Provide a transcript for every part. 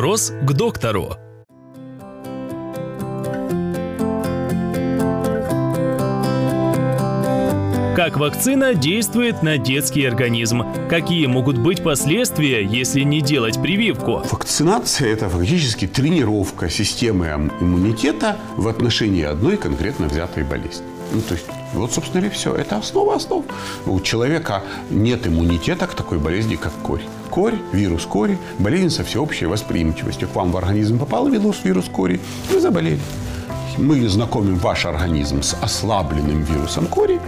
Вопрос к доктору. Как вакцина действует на детский организм? Какие могут быть последствия, если не делать прививку? Вакцинация – это фактически тренировка системы иммунитета в отношении одной конкретно взятой болезни. Ну, то есть, вот, собственно, и все. Это основа основ. У человека нет иммунитета к такой болезни, как корь. Корь, вирус кори, болезнь со всеобщей восприимчивостью. К вам в организм попал вирус, вирус кори, вы заболели. Мы знакомим ваш организм с ослабленным вирусом кори,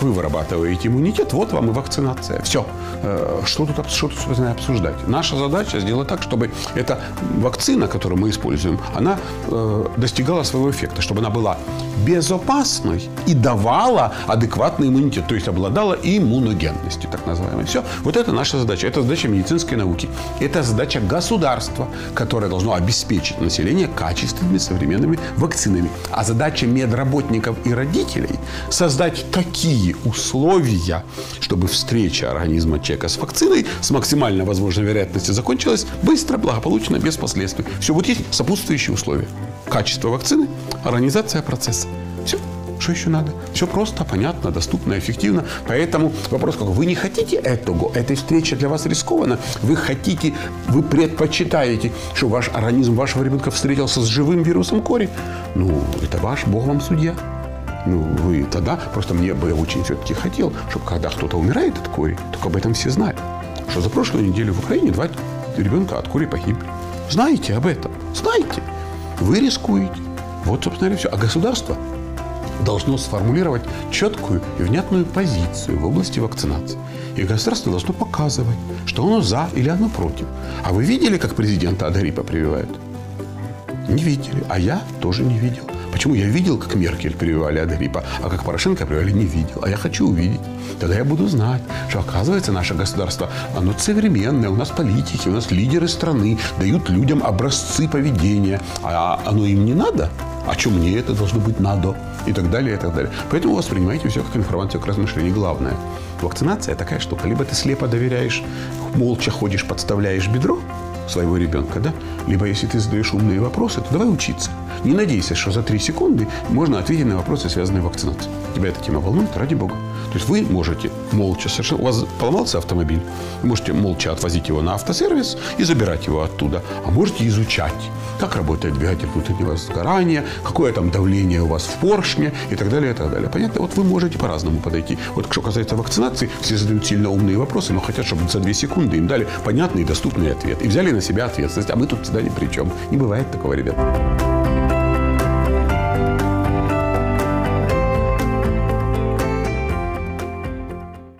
вы вырабатываете иммунитет, вот вам и вакцинация. Все. Э, что тут, что тут обсуждать? Наша задача сделать так, чтобы эта вакцина, которую мы используем, она э, достигала своего эффекта, чтобы она была безопасной и давала адекватный иммунитет, то есть обладала иммуногенностью, так называемой. Все. Вот это наша задача. Это задача медицинской науки. Это задача государства, которое должно обеспечить население качественными современными вакцинами. А задача медработников и родителей создать такие условия, чтобы встреча организма человека с вакциной с максимально возможной вероятностью закончилась быстро, благополучно, без последствий. Все, вот есть сопутствующие условия. Качество вакцины, организация процесса. Все. Что еще надо? Все просто, понятно, доступно, эффективно. Поэтому вопрос какой? Вы не хотите этого? Эта встреча для вас рискована? Вы хотите, вы предпочитаете, что ваш организм вашего ребенка встретился с живым вирусом кори? Ну, это ваш, Бог вам судья. Ну, вы тогда, просто мне бы очень все-таки хотел, чтобы когда кто-то умирает от кори, только об этом все знали. Что за прошлую неделю в Украине два ребенка от кори погибли. Знаете об этом? Знаете. Вы рискуете. Вот, собственно говоря, все. А государство должно сформулировать четкую и внятную позицию в области вакцинации. И государство должно показывать, что оно за или оно против. А вы видели, как президента от гриппа прививают? Не видели. А я тоже не видел. Почему я видел, как Меркель прививали от гриппа, а как Порошенко прививали, не видел. А я хочу увидеть. Тогда я буду знать, что, оказывается, наше государство, оно современное. У нас политики, у нас лидеры страны дают людям образцы поведения. А оно им не надо? А что мне это должно быть надо? И так далее, и так далее. Поэтому воспринимайте все как информацию к размышлению. Главное, вакцинация такая штука. Либо ты слепо доверяешь, молча ходишь, подставляешь бедро, своего ребенка, да? Либо если ты задаешь умные вопросы, то давай учиться. Не надейся, что за три секунды можно ответить на вопросы, связанные с вакцинацией. Тебя эта тема волнует, ради бога. То есть вы можете молча совершенно... У вас поломался автомобиль, вы можете молча отвозить его на автосервис и забирать его оттуда. А можете изучать, как работает двигатель внутреннего сгорания, какое там давление у вас в поршне и так далее, и так далее. Понятно? Вот вы можете по-разному подойти. Вот что касается вакцинации, все задают сильно умные вопросы, но хотят, чтобы за две секунды им дали понятный и доступный ответ. И взяли на себя ответственность. А мы тут всегда ни при чем. Не бывает такого, ребят.